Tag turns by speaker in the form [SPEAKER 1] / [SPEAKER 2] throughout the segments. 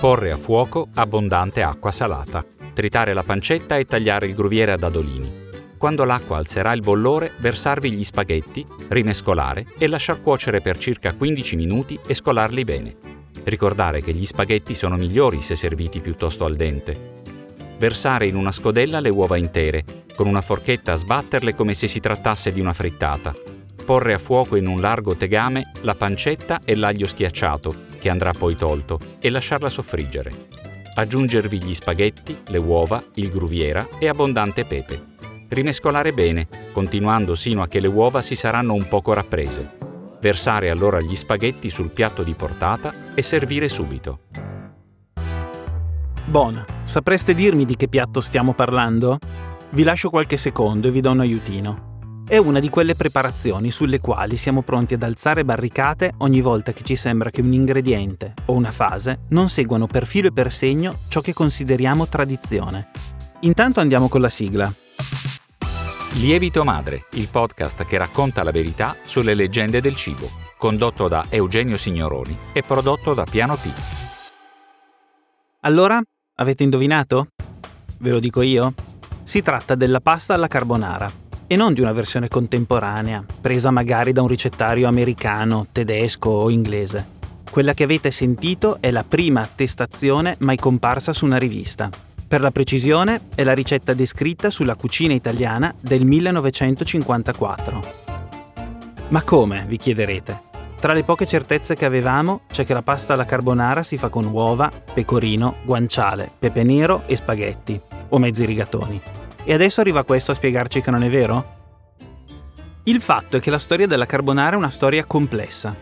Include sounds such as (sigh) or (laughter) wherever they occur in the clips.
[SPEAKER 1] Porre a fuoco abbondante acqua salata, tritare la pancetta e tagliare il gruviere a dadolini. Quando l'acqua alzerà il bollore, versarvi gli spaghetti, rimescolare e lasciar cuocere per circa 15 minuti e scolarli bene. Ricordare che gli spaghetti sono migliori se serviti piuttosto al dente. Versare in una scodella le uova intere, con una forchetta sbatterle come se si trattasse di una frittata. Porre a fuoco in un largo tegame la pancetta e l'aglio schiacciato, che andrà poi tolto, e lasciarla soffriggere. Aggiungervi gli spaghetti, le uova, il gruviera e abbondante pepe. Rimescolare bene, continuando sino a che le uova si saranno un poco rapprese. Versare allora gli spaghetti sul piatto di portata e servire subito.
[SPEAKER 2] Bon, sapreste dirmi di che piatto stiamo parlando? Vi lascio qualche secondo e vi do un aiutino. È una di quelle preparazioni sulle quali siamo pronti ad alzare barricate ogni volta che ci sembra che un ingrediente o una fase non seguano per filo e per segno ciò che consideriamo tradizione. Intanto andiamo con la sigla.
[SPEAKER 1] Lievito Madre, il podcast che racconta la verità sulle leggende del cibo, condotto da Eugenio Signoroni e prodotto da Piano P.
[SPEAKER 2] Allora, Avete indovinato? Ve lo dico io? Si tratta della pasta alla carbonara e non di una versione contemporanea, presa magari da un ricettario americano, tedesco o inglese. Quella che avete sentito è la prima attestazione mai comparsa su una rivista. Per la precisione, è la ricetta descritta sulla cucina italiana del 1954. Ma come, vi chiederete? Tra le poche certezze che avevamo c'è che la pasta alla carbonara si fa con uova, pecorino, guanciale, pepe nero e spaghetti, o mezzi rigatoni. E adesso arriva questo a spiegarci che non è vero? Il fatto è che la storia della carbonara è una storia complessa.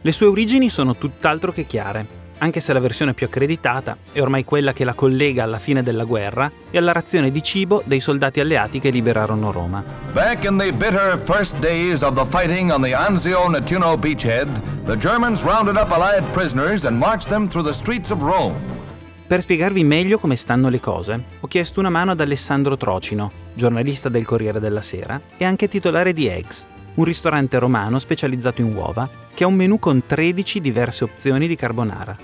[SPEAKER 2] Le sue origini sono tutt'altro che chiare anche se la versione più accreditata è ormai quella che la collega alla fine della guerra e alla razione di cibo dei soldati alleati che liberarono Roma.
[SPEAKER 3] Back in the bitter first days of the fighting on the Anzio Nettuno beachhead, the Germans rounded up Allied prisoners and marched them through the streets of Rome.
[SPEAKER 2] Per spiegarvi meglio come stanno le cose, ho chiesto una mano ad Alessandro Trocino, giornalista del Corriere della Sera e anche titolare di Eggs, un ristorante romano specializzato in uova che ha un menù con 13 diverse opzioni di carbonara.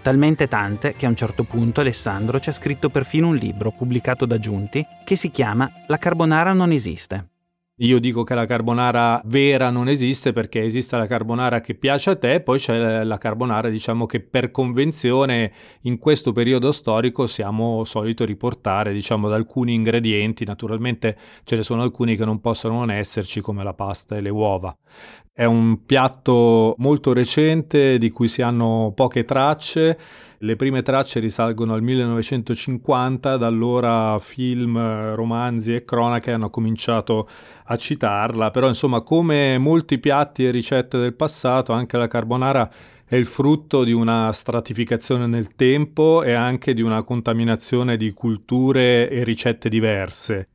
[SPEAKER 2] Talmente tante che a un certo punto Alessandro ci ha scritto perfino un libro pubblicato da Giunti che si chiama La carbonara non esiste.
[SPEAKER 4] Io dico che la carbonara vera non esiste perché esiste la carbonara che piace a te, poi c'è la carbonara diciamo che per convenzione in questo periodo storico siamo solito riportare diciamo da alcuni ingredienti, naturalmente ce ne sono alcuni che non possono non esserci come la pasta e le uova. È un piatto molto recente di cui si hanno poche tracce le prime tracce risalgono al 1950, da allora film, romanzi e cronache hanno cominciato a citarla, però insomma come molti piatti e ricette del passato, anche la carbonara è il frutto di una stratificazione nel tempo e anche di una contaminazione di culture e ricette diverse.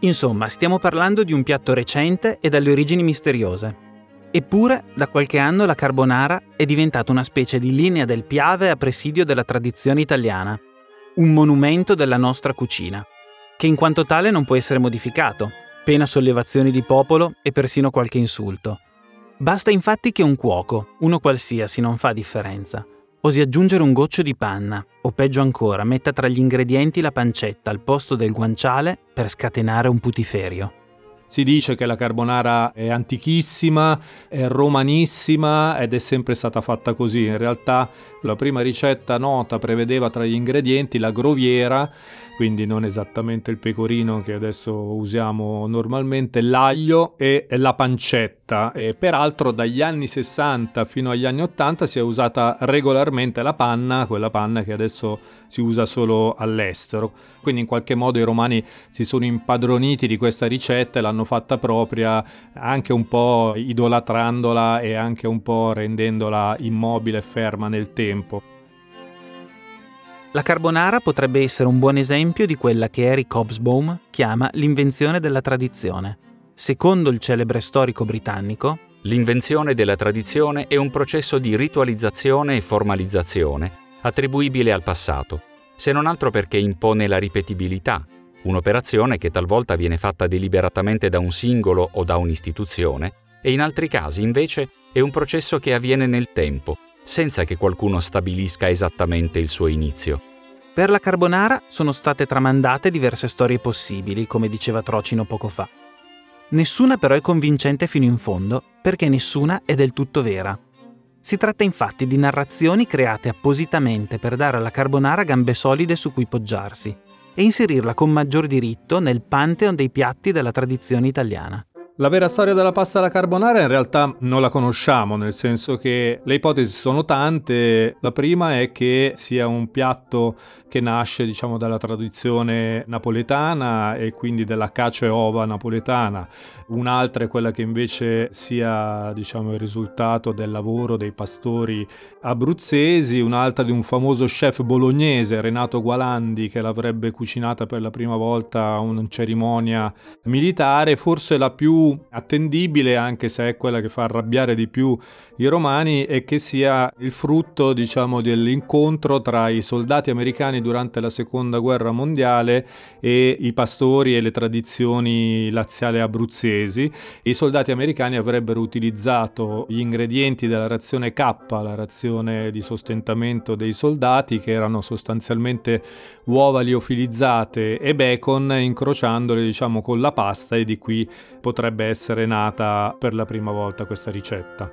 [SPEAKER 2] Insomma, stiamo parlando di un piatto recente e dalle origini misteriose. Eppure, da qualche anno la carbonara è diventata una specie di linea del Piave a presidio della tradizione italiana, un monumento della nostra cucina, che in quanto tale non può essere modificato, pena sollevazioni di popolo e persino qualche insulto. Basta infatti che un cuoco, uno qualsiasi, non fa differenza, osi aggiungere un goccio di panna, o peggio ancora, metta tra gli ingredienti la pancetta al posto del guanciale per scatenare un putiferio.
[SPEAKER 4] Si dice che la carbonara è antichissima, è romanissima ed è sempre stata fatta così. In realtà la prima ricetta nota prevedeva tra gli ingredienti la groviera, quindi non esattamente il pecorino che adesso usiamo normalmente, l'aglio e la pancetta. E peraltro dagli anni 60 fino agli anni 80 si è usata regolarmente la panna, quella panna che adesso si usa solo all'estero. Quindi in qualche modo i romani si sono impadroniti di questa ricetta e l'hanno fatta propria, anche un po' idolatrandola e anche un po' rendendola immobile e ferma nel tempo.
[SPEAKER 2] La carbonara potrebbe essere un buon esempio di quella che Eric Hobsbawm chiama l'invenzione della tradizione. Secondo il celebre storico britannico,
[SPEAKER 1] l'invenzione della tradizione è un processo di ritualizzazione e formalizzazione attribuibile al passato, se non altro perché impone la ripetibilità, un'operazione che talvolta viene fatta deliberatamente da un singolo o da un'istituzione, e in altri casi invece è un processo che avviene nel tempo, senza che qualcuno stabilisca esattamente il suo inizio.
[SPEAKER 2] Per la carbonara sono state tramandate diverse storie possibili, come diceva Trocino poco fa. Nessuna però è convincente fino in fondo, perché nessuna è del tutto vera. Si tratta infatti di narrazioni create appositamente per dare alla carbonara gambe solide su cui poggiarsi e inserirla con maggior diritto nel pantheon dei piatti della tradizione italiana.
[SPEAKER 4] La vera storia della pasta alla carbonara in realtà non la conosciamo, nel senso che le ipotesi sono tante. La prima è che sia un piatto che nasce, diciamo, dalla tradizione napoletana e quindi della cacio e ova napoletana. Un'altra è quella che invece sia, diciamo, il risultato del lavoro dei pastori abruzzesi, un'altra di un famoso chef bolognese, Renato Gualandi, che l'avrebbe cucinata per la prima volta a una cerimonia militare, forse la più attendibile, anche se è quella che fa arrabbiare di più i romani, e che sia il frutto, diciamo, dell'incontro tra i soldati americani durante la seconda guerra mondiale e i pastori e le tradizioni laziali abruzzesi. I soldati americani avrebbero utilizzato gli ingredienti della razione K, la razione di sostentamento dei soldati, che erano sostanzialmente uova liofilizzate e bacon, incrociandole, diciamo, con la pasta e di qui potrebbe essere nata per la prima volta questa ricetta.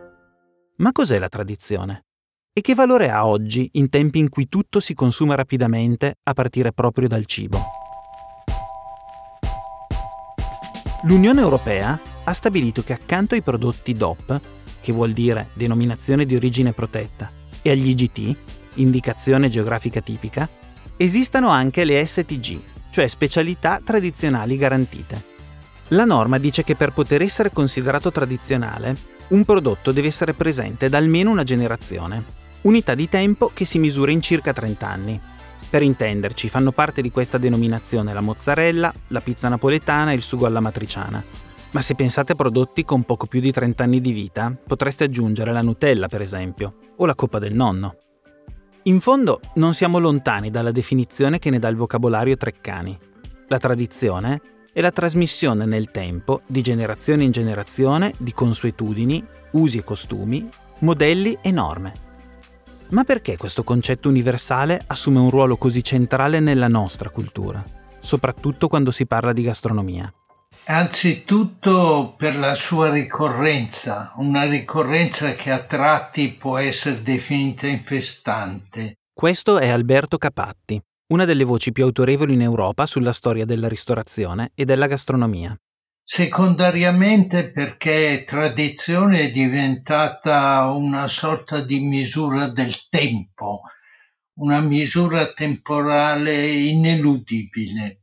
[SPEAKER 2] Ma cos'è la tradizione? E che valore ha oggi in tempi in cui tutto si consuma rapidamente a partire proprio dal cibo? L'Unione Europea ha stabilito che accanto ai prodotti DOP, che vuol dire denominazione di origine protetta, e agli IGT, indicazione geografica tipica, esistano anche le STG, cioè specialità tradizionali garantite. La norma dice che per poter essere considerato tradizionale, un prodotto deve essere presente da almeno una generazione, unità di tempo che si misura in circa 30 anni. Per intenderci, fanno parte di questa denominazione la mozzarella, la pizza napoletana e il sugo alla matriciana. Ma se pensate a prodotti con poco più di 30 anni di vita, potreste aggiungere la Nutella, per esempio, o la coppa del nonno. In fondo, non siamo lontani dalla definizione che ne dà il vocabolario Treccani. La tradizione è la trasmissione nel tempo, di generazione in generazione, di consuetudini, usi e costumi, modelli e norme. Ma perché questo concetto universale assume un ruolo così centrale nella nostra cultura, soprattutto quando si parla di gastronomia?
[SPEAKER 5] Anzitutto per la sua ricorrenza, una ricorrenza che a tratti può essere definita infestante.
[SPEAKER 2] Questo è Alberto Capatti, una delle voci più autorevoli in Europa sulla storia della ristorazione e della gastronomia.
[SPEAKER 5] Secondariamente perché tradizione è diventata una sorta di misura del tempo, una misura temporale ineludibile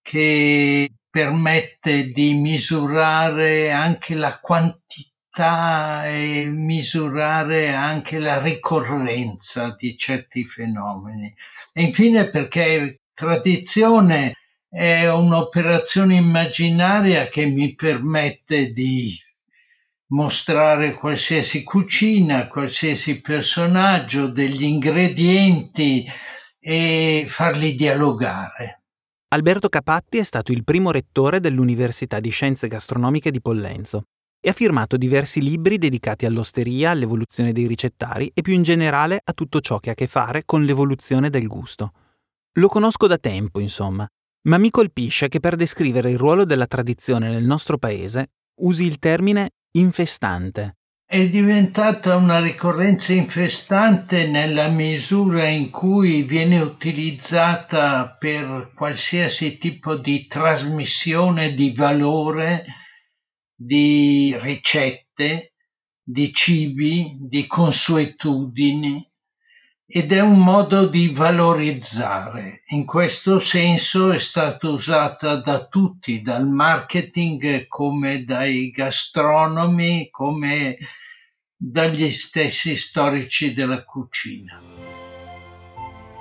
[SPEAKER 5] che permette di misurare anche la quantità e misurare anche la ricorrenza di certi fenomeni. E infine perché tradizione è un'operazione immaginaria che mi permette di mostrare qualsiasi cucina, qualsiasi personaggio, degli ingredienti e farli dialogare.
[SPEAKER 2] Alberto Capatti è stato il primo rettore dell'Università di Scienze Gastronomiche di Pollenzo e ha firmato diversi libri dedicati all'osteria, all'evoluzione dei ricettari e più in generale a tutto ciò che ha a che fare con l'evoluzione del gusto. Lo conosco da tempo, insomma, ma mi colpisce che per descrivere il ruolo della tradizione nel nostro paese usi il termine infestante.
[SPEAKER 5] È diventata una ricorrenza infestante nella misura in cui viene utilizzata per qualsiasi tipo di trasmissione di valore di ricette, di cibi, di consuetudini ed è un modo di valorizzare. In questo senso è stata usata da tutti, dal marketing come dai gastronomi, come dagli stessi storici della cucina.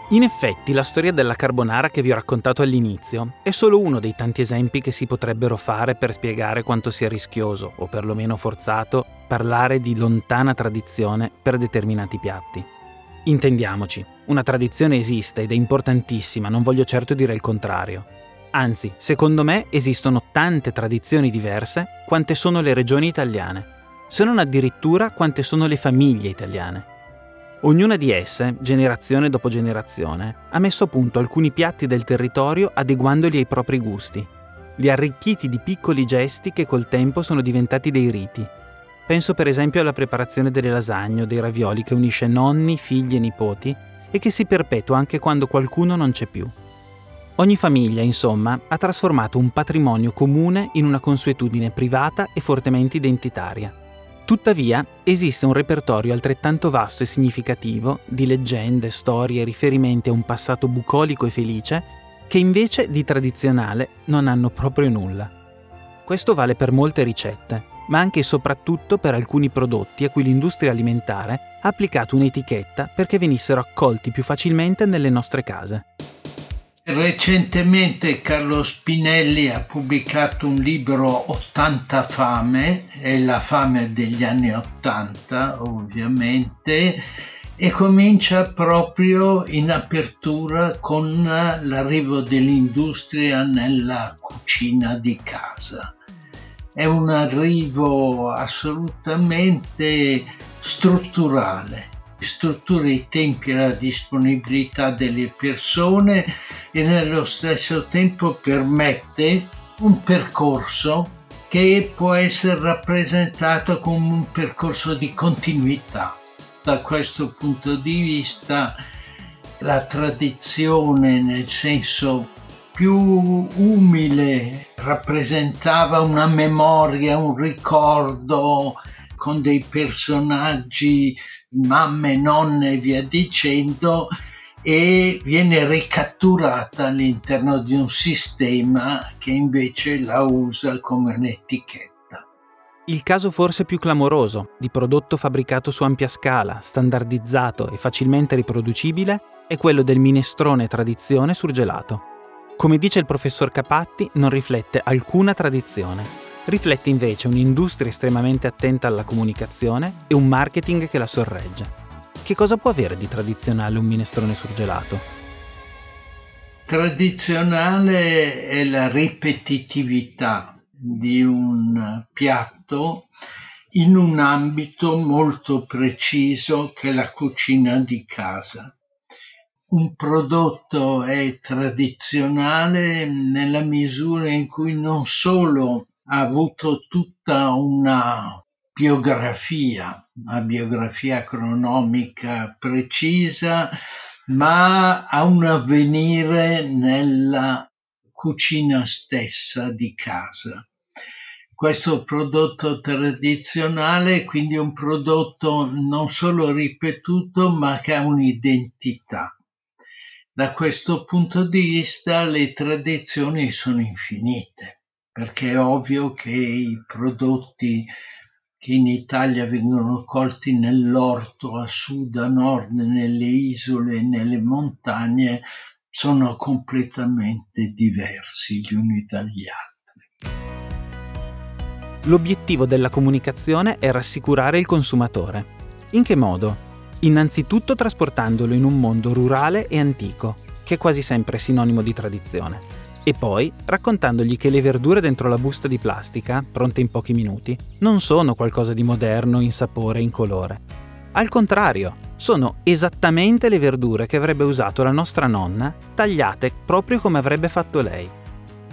[SPEAKER 2] In effetti, la storia della carbonara che vi ho raccontato all'inizio è solo uno dei tanti esempi che si potrebbero fare per spiegare quanto sia rischioso, o perlomeno forzato, parlare di lontana tradizione per determinati piatti. Intendiamoci, una tradizione esiste ed è importantissima, non voglio certo dire il contrario. Anzi, secondo me esistono tante tradizioni diverse quante sono le regioni italiane, se non addirittura quante sono le famiglie italiane. Ognuna di esse, generazione dopo generazione, ha messo a punto alcuni piatti del territorio adeguandoli ai propri gusti, li arricchiti di piccoli gesti che col tempo sono diventati dei riti. Penso per esempio alla preparazione delle lasagne o dei ravioli che unisce nonni, figli e nipoti e che si perpetua anche quando qualcuno non c'è più. Ogni famiglia, insomma, ha trasformato un patrimonio comune in una consuetudine privata e fortemente identitaria. Tuttavia, esiste un repertorio altrettanto vasto e significativo di leggende, storie riferimenti a un passato bucolico e felice che invece di tradizionale non hanno proprio nulla. Questo vale per molte ricette, ma anche e soprattutto per alcuni prodotti a cui l'industria alimentare ha applicato un'etichetta perché venissero accolti più facilmente nelle nostre case.
[SPEAKER 5] Recentemente Carlo Spinelli ha pubblicato un libro 80 fame, è la fame degli anni 80 ovviamente, e comincia proprio in apertura con l'arrivo dell'industria nella cucina di casa. È un arrivo assolutamente strutturale struttura i tempi e la disponibilità delle persone e nello stesso tempo permette un percorso che può essere rappresentato come un percorso di continuità. Da questo punto di vista la tradizione nel senso più umile rappresentava una memoria, un ricordo con dei personaggi mamme, nonne e via dicendo e viene ricatturata all'interno di un sistema che invece la usa come un'etichetta.
[SPEAKER 2] Il caso forse più clamoroso di prodotto fabbricato su ampia scala, standardizzato e facilmente riproducibile è quello del minestrone tradizione surgelato. Come dice il professor Capatti, non riflette alcuna tradizione, riflette invece un'industria estremamente attenta alla comunicazione e un marketing che la sorregge. Che cosa può avere di tradizionale un minestrone surgelato?
[SPEAKER 5] Tradizionale è la ripetitività di un piatto in un ambito molto preciso che è la cucina di casa. Un prodotto è tradizionale nella misura in cui non solo ha avuto tutta una biografia, una biografia cronomica precisa, ma ha un avvenire nella cucina stessa di casa. Questo prodotto tradizionale è quindi un prodotto non solo ripetuto, ma che ha un'identità. Da questo punto di vista le tradizioni sono infinite perché è ovvio che i prodotti che in Italia vengono colti nell'orto, a sud, a nord, nelle isole nelle montagne, sono completamente diversi gli uni dagli altri.
[SPEAKER 2] L'obiettivo della comunicazione è rassicurare il consumatore. In che modo? Innanzitutto trasportandolo in un mondo rurale e antico, che è quasi sempre sinonimo di tradizione e poi raccontandogli che le verdure dentro la busta di plastica, pronte in pochi minuti, non sono qualcosa di moderno in sapore e in colore. Al contrario, sono esattamente le verdure che avrebbe usato la nostra nonna, tagliate proprio come avrebbe fatto lei.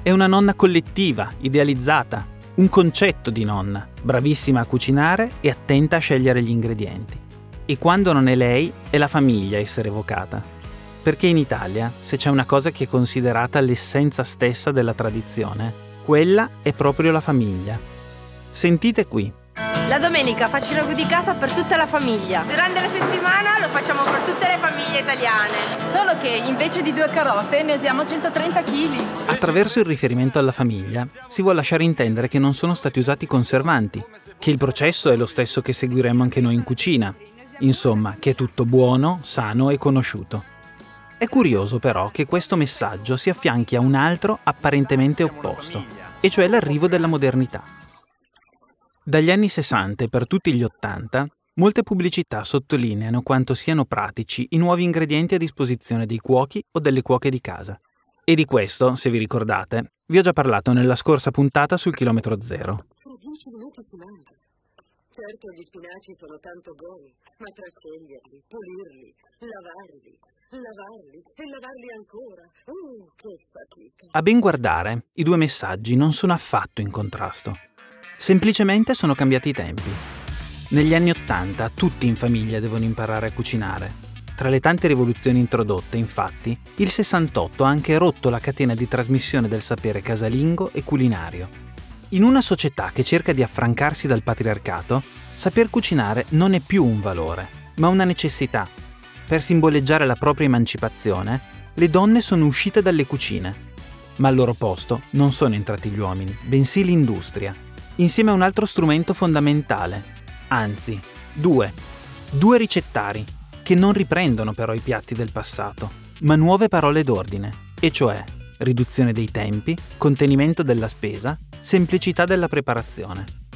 [SPEAKER 2] È una nonna collettiva, idealizzata, un concetto di nonna, bravissima a cucinare e attenta a scegliere gli ingredienti. E quando non è lei, è la famiglia a essere evocata perché in Italia, se c'è una cosa che è considerata l'essenza stessa della tradizione, quella è proprio la famiglia. Sentite qui.
[SPEAKER 6] La domenica faccio il ragù di casa per tutta la famiglia. Durante la settimana lo facciamo per tutte le famiglie italiane.
[SPEAKER 7] Solo che invece di due carote ne usiamo 130 kg.
[SPEAKER 2] Attraverso il riferimento alla famiglia si vuole lasciare intendere che non sono stati usati conservanti, che il processo è lo stesso che seguiremo anche noi in cucina. Insomma, che è tutto buono, sano e conosciuto. È curioso però che questo messaggio si affianchi a un altro apparentemente opposto, e cioè l'arrivo della modernità. Dagli anni 60 e per tutti gli 80, molte pubblicità sottolineano quanto siano pratici i nuovi ingredienti a disposizione dei cuochi o delle cuoche di casa. E di questo, se vi ricordate, vi ho già parlato nella scorsa puntata sul chilometro zero.
[SPEAKER 8] Certo gli spinaci sono tanto buoni, ma trasceglierli, pulirli, lavarli, lavarli e lavarli ancora. Uh, che fatica.
[SPEAKER 2] A ben guardare, i due messaggi non sono affatto in contrasto. Semplicemente sono cambiati i tempi. Negli anni Ottanta tutti in famiglia devono imparare a cucinare. Tra le tante rivoluzioni introdotte, infatti, il 68 ha anche rotto la catena di trasmissione del sapere casalingo e culinario. In una società che cerca di affrancarsi dal patriarcato, saper cucinare non è più un valore, ma una necessità. Per simboleggiare la propria emancipazione, le donne sono uscite dalle cucine, ma al loro posto non sono entrati gli uomini, bensì l'industria, insieme a un altro strumento fondamentale, anzi, due, due ricettari, che non riprendono però i piatti del passato, ma nuove parole d'ordine, e cioè riduzione dei tempi, contenimento della spesa Semplicità della preparazione.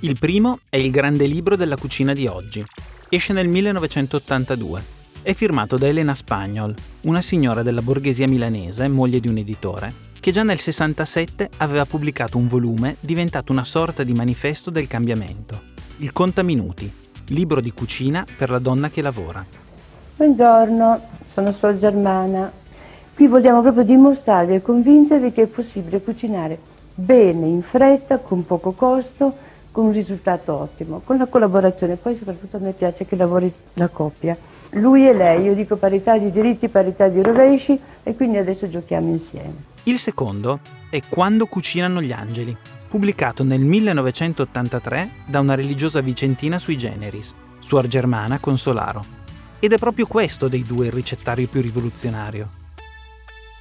[SPEAKER 2] Il primo è il grande libro della cucina di oggi. Esce nel 1982. È firmato da Elena Spagnol, una signora della borghesia milanese, moglie di un editore, che già nel 67 aveva pubblicato un volume diventato una sorta di manifesto del cambiamento. Il Contaminuti, libro di cucina per la donna che lavora.
[SPEAKER 9] Buongiorno, sono Suor Germana. Qui vogliamo proprio dimostrarvi e convincervi che è possibile cucinare bene, in fretta, con poco costo, con un risultato ottimo, con la collaborazione. Poi soprattutto a me piace che lavori la coppia. Lui e lei, io dico parità di diritti, parità di rovesci e quindi adesso giochiamo insieme.
[SPEAKER 2] Il secondo è Quando cucinano gli angeli, pubblicato nel 1983 da una religiosa vicentina sui generis, Suor Germana Consolaro. Ed è proprio questo dei due il ricettario più rivoluzionario.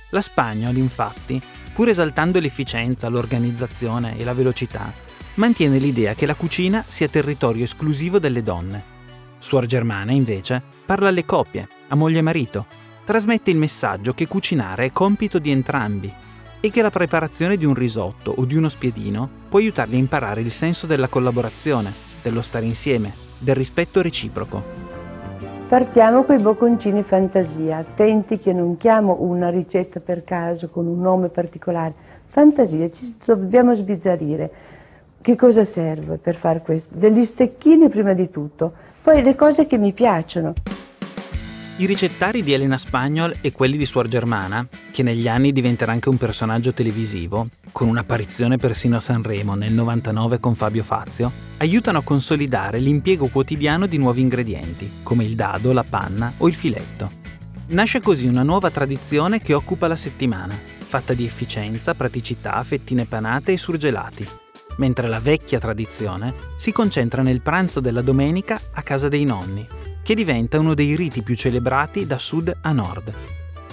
[SPEAKER 2] La Spagnol, infatti, pur esaltando l'efficienza, l'organizzazione e la velocità, mantiene l'idea che la cucina sia territorio esclusivo delle donne. Suor Germana, invece, parla alle coppie, a moglie e marito, trasmette il messaggio che cucinare è compito di entrambi e che la preparazione di un risotto o di uno spiedino può aiutarli a imparare il senso della collaborazione, dello stare insieme, del rispetto reciproco.
[SPEAKER 9] Partiamo con i bocconcini fantasia, attenti che non chiamo una ricetta per caso con un nome particolare. Fantasia, ci dobbiamo sbizzarrire. Che cosa serve per fare questo? Degli stecchini prima di tutto, poi le cose che mi piacciono.
[SPEAKER 2] I ricettari di Elena Spagnol e quelli di Suor Germana, che negli anni diventerà anche un personaggio televisivo, con un'apparizione persino a Sanremo nel 99 con Fabio Fazio, aiutano a consolidare l'impiego quotidiano di nuovi ingredienti, come il dado, la panna o il filetto. Nasce così una nuova tradizione che occupa la settimana, fatta di efficienza, praticità, fettine panate e surgelati, mentre la vecchia tradizione si concentra nel pranzo della domenica a casa dei nonni, che diventa uno dei riti più celebrati da sud a nord.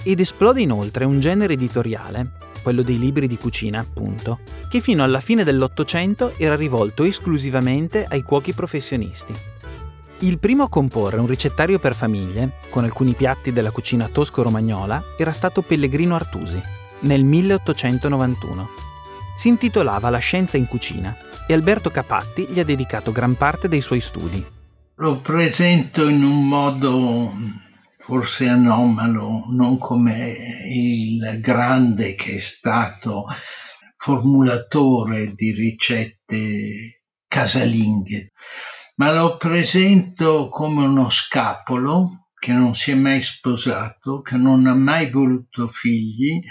[SPEAKER 2] Ed esplode inoltre un genere editoriale, quello dei libri di cucina appunto, che fino alla fine dell'Ottocento era rivolto esclusivamente ai cuochi professionisti. Il primo a comporre un ricettario per famiglie, con alcuni piatti della cucina tosco-romagnola, era stato Pellegrino Artusi, nel 1891. Si intitolava La scienza in cucina e Alberto Capatti gli ha dedicato gran parte dei suoi studi.
[SPEAKER 5] Lo presento in un modo forse anomalo, non come il grande che è stato formulatore di ricette casalinghe, ma lo presento come uno scapolo che non si è mai sposato, che non ha mai voluto figli,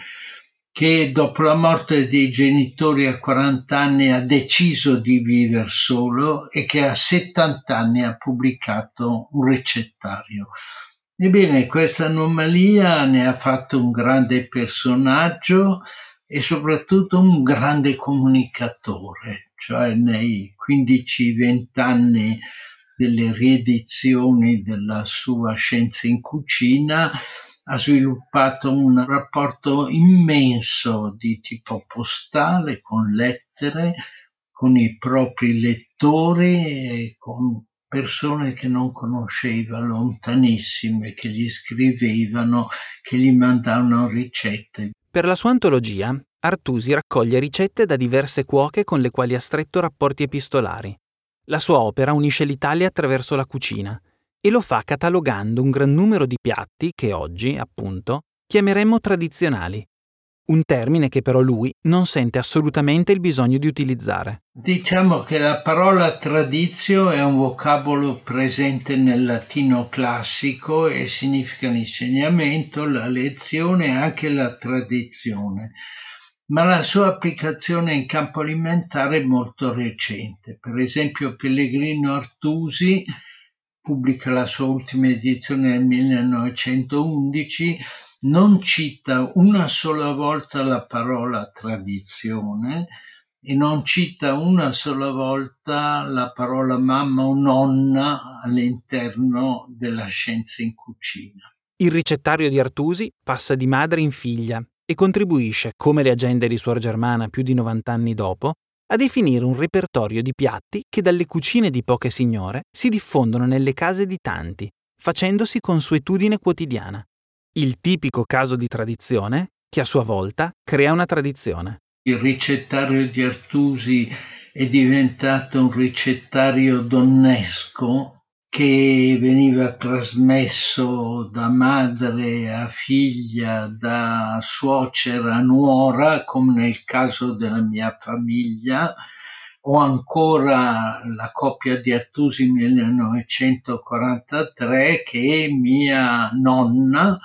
[SPEAKER 5] che dopo la morte dei genitori a 40 anni ha deciso di vivere solo e che a 70 anni ha pubblicato un ricettario. Ebbene, questa anomalia ne ha fatto un grande personaggio e soprattutto un grande comunicatore, cioè nei 15-20 anni delle riedizioni della sua Scienza in Cucina ha sviluppato un rapporto immenso di tipo postale con lettere, con i propri lettori con persone che non conosceva, lontanissime, che gli scrivevano, che gli mandavano ricette.
[SPEAKER 2] Per la sua antologia, Artusi raccoglie ricette da diverse cuoche con le quali ha stretto rapporti epistolari. La sua opera unisce l'Italia attraverso la cucina e lo fa catalogando un gran numero di piatti che oggi, appunto, chiameremmo tradizionali. un termine che però lui non sente assolutamente il bisogno di utilizzare.
[SPEAKER 5] Diciamo che la parola tradizio è un vocabolo presente nel latino classico e significa l'insegnamento, la lezione e anche la tradizione, ma la sua applicazione in campo alimentare è molto recente. Per esempio Pellegrino Artusi pubblica la sua ultima edizione nel 1911 non cita una sola volta la parola tradizione e non cita una sola volta la parola mamma o nonna all'interno della scienza in cucina.
[SPEAKER 2] Il ricettario di Artusi passa di madre in figlia e contribuisce, come le agende di Suor Germana più di 90 anni dopo, a definire un repertorio di piatti che dalle cucine di poche signore si diffondono nelle case di tanti, facendosi consuetudine quotidiana il tipico caso di tradizione che a sua volta crea una tradizione.
[SPEAKER 5] Il ricettario di Artusi è diventato un ricettario donnesco che veniva trasmesso da madre a figlia, da suocera a nuora, come nel caso della mia famiglia, o ancora la coppia di Artusi 1943 che mia nonna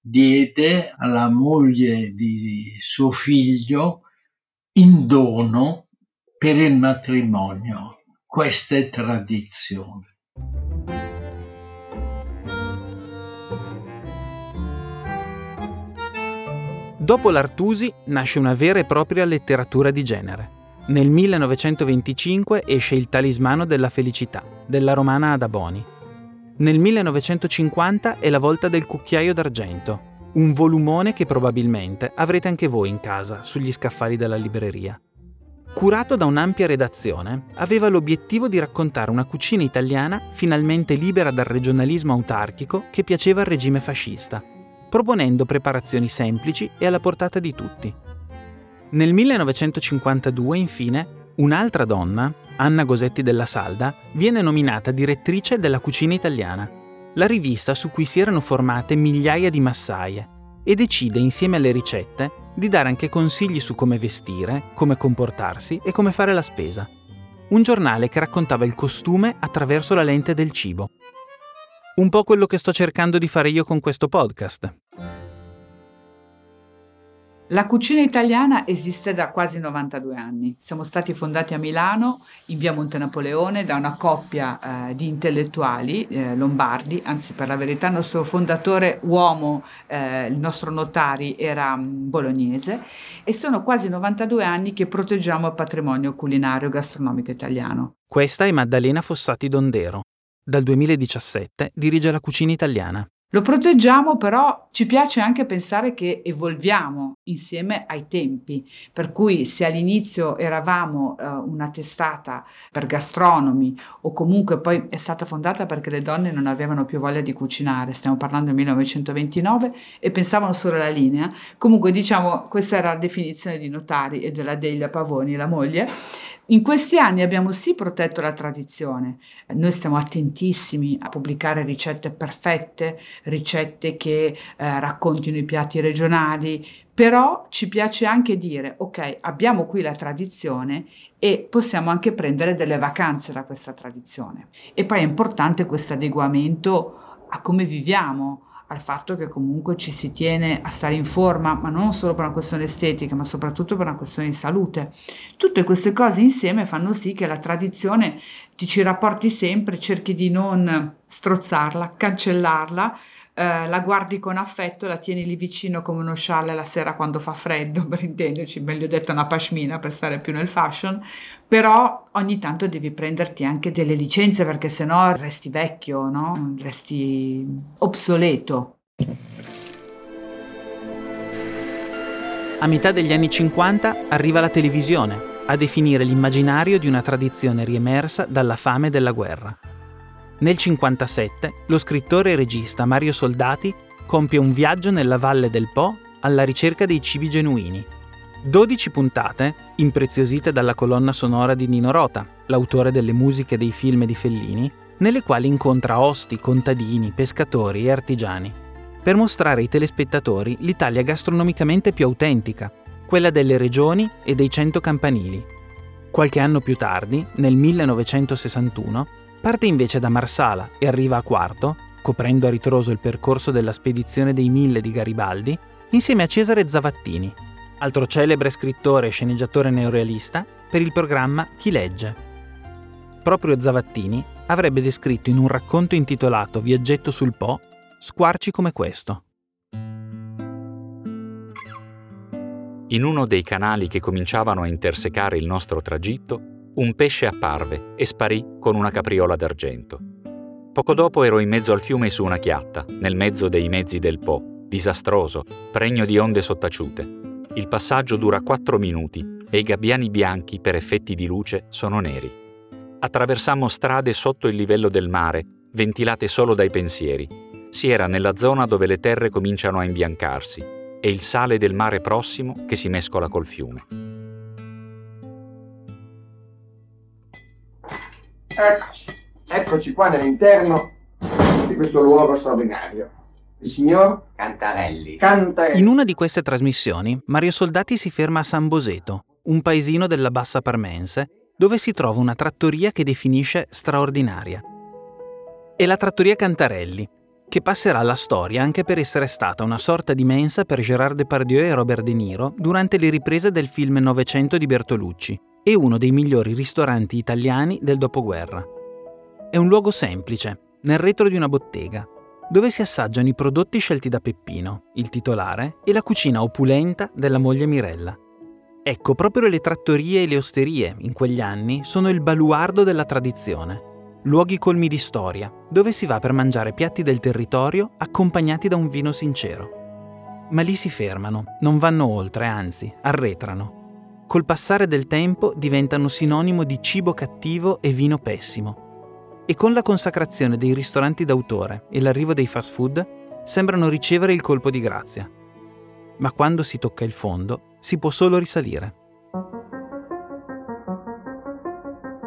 [SPEAKER 5] diede alla moglie di suo figlio in dono per il matrimonio. Questa è tradizione.
[SPEAKER 2] Dopo l'Artusi nasce una vera e propria letteratura di genere. Nel 1925 esce Il talismano della felicità, della romana Adaboni, nel 1950 è la volta del cucchiaio d'argento, un volumone che probabilmente avrete anche voi in casa, sugli scaffali della libreria. Curato da un'ampia redazione, aveva l'obiettivo di raccontare una cucina italiana finalmente libera dal regionalismo autarchico che piaceva al regime fascista, proponendo preparazioni semplici e alla portata di tutti. Nel 1952, infine, un'altra donna, Anna Gosetti della Salda, viene nominata direttrice della cucina italiana, la rivista su cui si erano formate migliaia di massaie, e decide insieme alle ricette di dare anche consigli su come vestire, come comportarsi e come fare la spesa. Un giornale che raccontava il costume attraverso la lente del cibo. Un po' quello che sto cercando di fare io con questo podcast.
[SPEAKER 10] La cucina italiana esiste da quasi 92 anni. Siamo stati fondati a Milano, in via Monte Napoleone, da una coppia eh, di intellettuali eh, lombardi, anzi per la verità il nostro fondatore uomo, eh, il nostro notari era um, bolognese e sono quasi 92 anni che proteggiamo il patrimonio culinario gastronomico italiano.
[SPEAKER 2] Questa è Maddalena Fossati Dondero. Dal 2017 dirige la cucina italiana.
[SPEAKER 10] Lo proteggiamo, però ci piace anche pensare che evolviamo insieme ai tempi, per cui se all'inizio eravamo eh, una testata per gastronomi o comunque poi è stata fondata perché le donne non avevano più voglia di cucinare, stiamo parlando del 1929 e pensavano solo alla linea, comunque diciamo questa era la definizione di Notari e della Delia Pavoni, la moglie, in questi anni abbiamo sì protetto la tradizione, noi stiamo attentissimi a pubblicare ricette perfette, ricette che eh, raccontino i piatti regionali, però ci piace anche dire, ok, abbiamo qui la tradizione e possiamo anche prendere delle vacanze da questa tradizione. E poi è importante questo adeguamento a come viviamo, al fatto che comunque ci si tiene a stare in forma, ma non solo per una questione estetica, ma soprattutto per una questione di salute. Tutte queste cose insieme fanno sì che la tradizione ti ci rapporti sempre, cerchi di non strozzarla, cancellarla, eh, la guardi con affetto, la tieni lì vicino come uno scialle la sera quando fa freddo, (laughs) per intenderci, meglio detto una pashmina per stare più nel fashion, però ogni tanto devi prenderti anche delle licenze perché sennò resti vecchio, no? resti obsoleto.
[SPEAKER 2] A metà degli anni 50 arriva la televisione a definire l'immaginario di una tradizione riemersa dalla fame della guerra. Nel 1957 lo scrittore e regista Mario Soldati compie un viaggio nella valle del Po alla ricerca dei cibi genuini. 12 puntate, impreziosite dalla colonna sonora di Nino Rota, l'autore delle musiche dei film di Fellini, nelle quali incontra osti, contadini, pescatori e artigiani. per mostrare ai telespettatori l'Italia gastronomicamente più autentica, quella delle regioni e dei cento campanili. Qualche anno più tardi, nel 1961, parte invece da Marsala e arriva a Quarto, coprendo a ritroso il percorso della spedizione dei Mille di Garibaldi, insieme a Cesare Zavattini, altro celebre scrittore e sceneggiatore neorealista, per il programma Chi legge. Proprio Zavattini avrebbe descritto in un racconto intitolato Viaggetto sul Po squarci come questo.
[SPEAKER 1] In uno dei canali che cominciavano a intersecare il nostro tragitto, un pesce apparve e sparì con una capriola d'argento. Poco dopo ero in mezzo al fiume su una chiatta, nel mezzo dei mezzi del Po, disastroso, pregno di onde sottaciute. Il passaggio dura quattro minuti e i gabbiani bianchi, per effetti di luce, sono neri. Attraversammo strade sotto il livello del mare, ventilate solo dai pensieri. Si era nella zona dove le terre cominciano a imbiancarsi e il sale del mare prossimo che si mescola col fiume.
[SPEAKER 11] Eccoci, eccoci qua nell'interno di questo luogo straordinario il signor
[SPEAKER 12] Cantarelli.
[SPEAKER 11] Cantarelli.
[SPEAKER 2] In una di queste trasmissioni, Mario Soldati si ferma a San Boseto, un paesino della Bassa Parmense, dove si trova una trattoria che definisce straordinaria. È la trattoria Cantarelli, che passerà alla storia anche per essere stata una sorta di mensa per Gérard Depardieu e Robert De Niro durante le riprese del film Novecento di Bertolucci e uno dei migliori ristoranti italiani del dopoguerra. È un luogo semplice, nel retro di una bottega, dove si assaggiano i prodotti scelti da Peppino, il titolare, e la cucina opulenta della moglie Mirella. Ecco, proprio le trattorie e le osterie, in quegli anni, sono il baluardo della tradizione. Luoghi colmi di storia, dove si va per mangiare piatti del territorio accompagnati da un vino sincero. Ma lì si fermano, non vanno oltre, anzi, arretrano. Col passare del tempo diventano sinonimo di cibo cattivo e vino pessimo e con la consacrazione dei ristoranti d'autore e l'arrivo dei fast food sembrano ricevere il colpo di grazia. Ma quando si tocca il fondo si può solo risalire.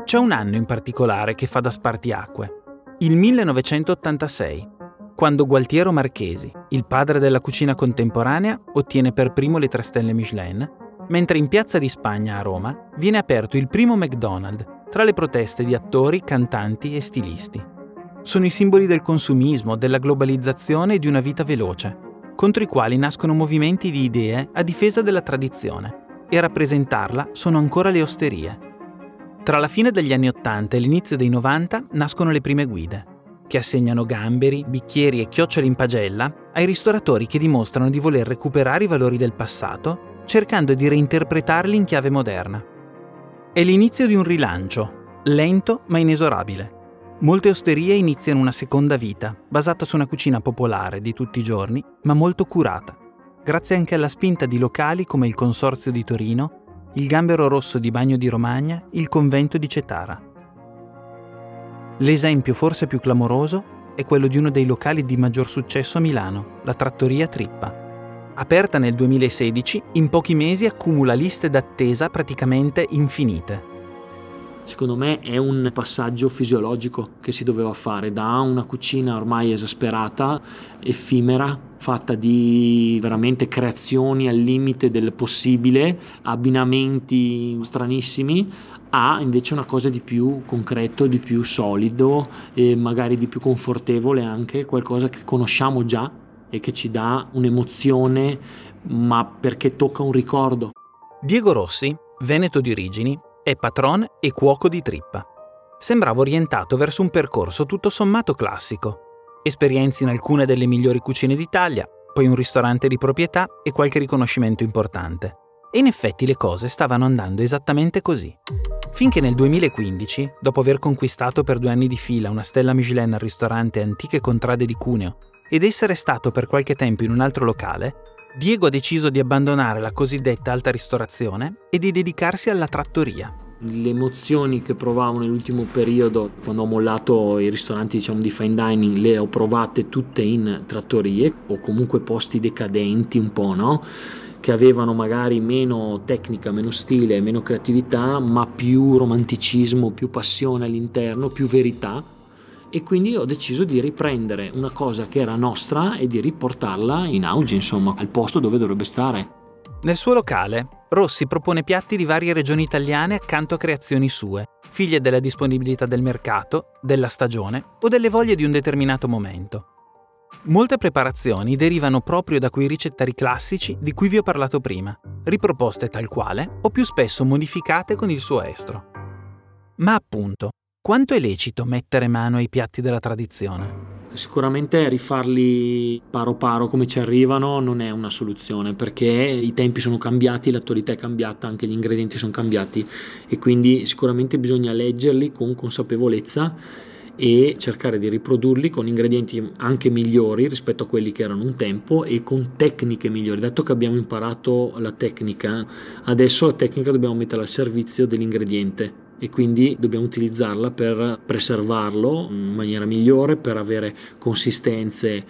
[SPEAKER 2] C'è un anno in particolare che fa da spartiacque, il 1986, quando Gualtiero Marchesi, il padre della cucina contemporanea, ottiene per primo le tre stelle Michelin, mentre in Piazza di Spagna a Roma viene aperto il primo McDonald's tra le proteste di attori, cantanti e stilisti. Sono i simboli del consumismo, della globalizzazione e di una vita veloce, contro i quali nascono movimenti di idee a difesa della tradizione, e a rappresentarla sono ancora le osterie. Tra la fine degli anni Ottanta e l'inizio dei 90 nascono le prime guide, che assegnano gamberi, bicchieri e chioccioli in pagella ai ristoratori che dimostrano di voler recuperare i valori del passato, cercando di reinterpretarli in chiave moderna. È l'inizio di un rilancio, lento ma inesorabile. Molte osterie iniziano una seconda vita, basata su una cucina popolare di tutti i giorni, ma molto curata, grazie anche alla spinta di locali come il Consorzio di Torino, il Gambero Rosso di Bagno di Romagna, il Convento di Cetara. L'esempio forse più clamoroso è quello di uno dei locali di maggior successo a Milano, la Trattoria Trippa aperta nel 2016, in pochi mesi accumula liste d'attesa praticamente infinite.
[SPEAKER 13] Secondo me è un passaggio fisiologico che si doveva fare da una cucina ormai esasperata, effimera, fatta di veramente creazioni al limite del possibile, abbinamenti stranissimi, a invece una cosa di più concreto, di più solido e magari di più confortevole anche, qualcosa che conosciamo già e che ci dà un'emozione, ma perché tocca un ricordo.
[SPEAKER 2] Diego Rossi, veneto di origini, è patron e cuoco di trippa. Sembrava orientato verso un percorso tutto sommato classico. Esperienze in alcune delle migliori cucine d'Italia, poi un ristorante di proprietà e qualche riconoscimento importante. E in effetti le cose stavano andando esattamente così. Finché nel 2015, dopo aver conquistato per due anni di fila una stella Michelin al ristorante Antiche Contrade di Cuneo ed essere stato per qualche tempo in un altro locale, Diego ha deciso di abbandonare la cosiddetta alta ristorazione e di dedicarsi alla trattoria.
[SPEAKER 13] Le emozioni che provavo nell'ultimo periodo, quando ho mollato i ristoranti diciamo, di fine dining, le ho provate tutte in trattorie o comunque posti decadenti un po', no? che avevano magari meno tecnica, meno stile, meno creatività, ma più romanticismo, più passione all'interno, più verità e quindi ho deciso di riprendere una cosa che era nostra e di riportarla in auge, insomma, al posto dove dovrebbe stare.
[SPEAKER 2] Nel suo locale, Rossi propone piatti di varie regioni italiane accanto a creazioni sue, figlie della disponibilità del mercato, della stagione o delle voglie di un determinato momento. Molte preparazioni derivano proprio da quei ricettari classici di cui vi ho parlato prima, riproposte tal quale o più spesso modificate con il suo estro. Ma appunto, quanto è lecito mettere mano ai piatti della tradizione?
[SPEAKER 13] Sicuramente rifarli paro paro come ci arrivano non è una soluzione perché i tempi sono cambiati, l'attualità è cambiata, anche gli ingredienti sono cambiati e quindi sicuramente bisogna leggerli con consapevolezza e cercare di riprodurli con ingredienti anche migliori rispetto a quelli che erano un tempo e con tecniche migliori. Dato che abbiamo imparato la tecnica, adesso la tecnica dobbiamo metterla al servizio dell'ingrediente e quindi dobbiamo utilizzarla per preservarlo in maniera migliore, per avere consistenze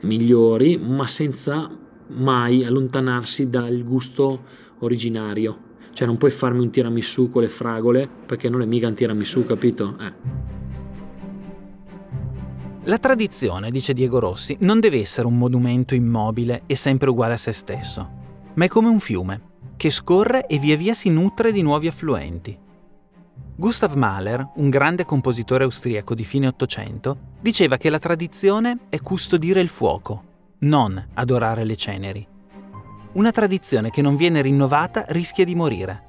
[SPEAKER 13] migliori, ma senza mai allontanarsi dal gusto originario. Cioè non puoi farmi un tiramisù con le fragole perché non è mica un tiramisù, capito? Eh.
[SPEAKER 2] La tradizione, dice Diego Rossi, non deve essere un monumento immobile e sempre uguale a se stesso, ma è come un fiume che scorre e via via si nutre di nuovi affluenti. Gustav Mahler, un grande compositore austriaco di fine Ottocento, diceva che la tradizione è custodire il fuoco, non adorare le ceneri. Una tradizione che non viene rinnovata rischia di morire.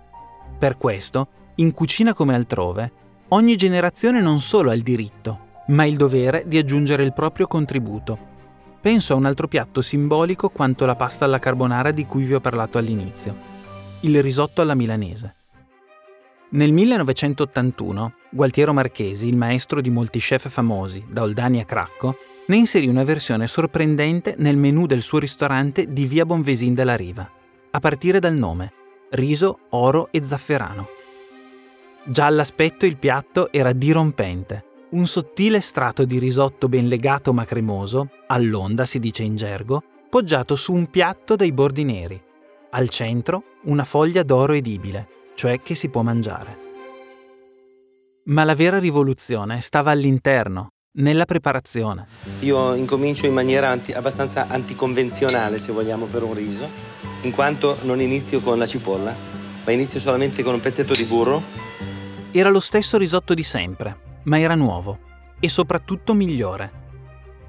[SPEAKER 2] Per questo, in cucina come altrove, ogni generazione non solo ha il diritto, ma il dovere di aggiungere il proprio contributo. Penso a un altro piatto simbolico quanto la pasta alla carbonara di cui vi ho parlato all'inizio, il risotto alla milanese. Nel 1981, Gualtiero Marchesi, il maestro di molti chef famosi, da Oldani a Cracco, ne inserì una versione sorprendente nel menù del suo ristorante di via Bonvesin della Riva, a partire dal nome, riso, oro e zafferano. Già all'aspetto il piatto era dirompente, un sottile strato di risotto ben legato ma cremoso, all'onda si dice in gergo, poggiato su un piatto dai bordi neri. Al centro una foglia d'oro edibile, cioè che si può mangiare. Ma la vera rivoluzione stava all'interno, nella preparazione.
[SPEAKER 12] Io incomincio in maniera anti, abbastanza anticonvenzionale, se vogliamo, per un riso, in quanto non inizio con la cipolla, ma inizio solamente con un pezzetto di burro.
[SPEAKER 2] Era lo stesso risotto di sempre, ma era nuovo e soprattutto migliore.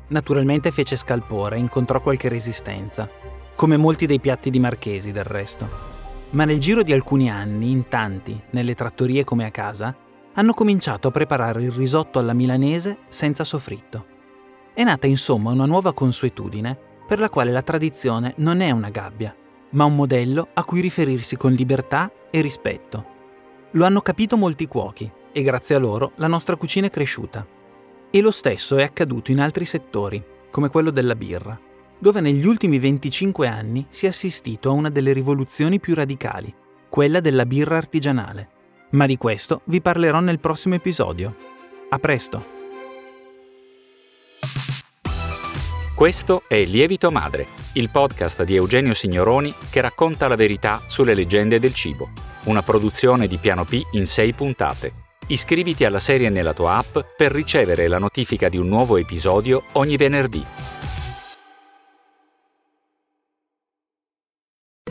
[SPEAKER 2] Naturalmente fece scalpore e incontrò qualche resistenza, come molti dei piatti di Marchesi del resto ma nel giro di alcuni anni, in tanti, nelle trattorie come a casa, hanno cominciato a preparare il risotto alla milanese senza soffritto. È nata insomma una nuova consuetudine per la quale la tradizione non è una gabbia, ma un modello a cui riferirsi con libertà e rispetto. Lo hanno capito molti cuochi e grazie a loro la nostra cucina è cresciuta. E lo stesso è accaduto in altri settori, come quello della birra dove negli ultimi 25 anni si è assistito a una delle rivoluzioni più radicali, quella della birra artigianale. Ma di questo vi parlerò nel prossimo episodio. A presto!
[SPEAKER 1] Questo è Lievito Madre, il podcast di Eugenio Signoroni che racconta la verità sulle leggende del cibo. Una produzione di Piano P in 6 puntate. Iscriviti alla serie nella tua app per ricevere la notifica di un nuovo episodio ogni venerdì.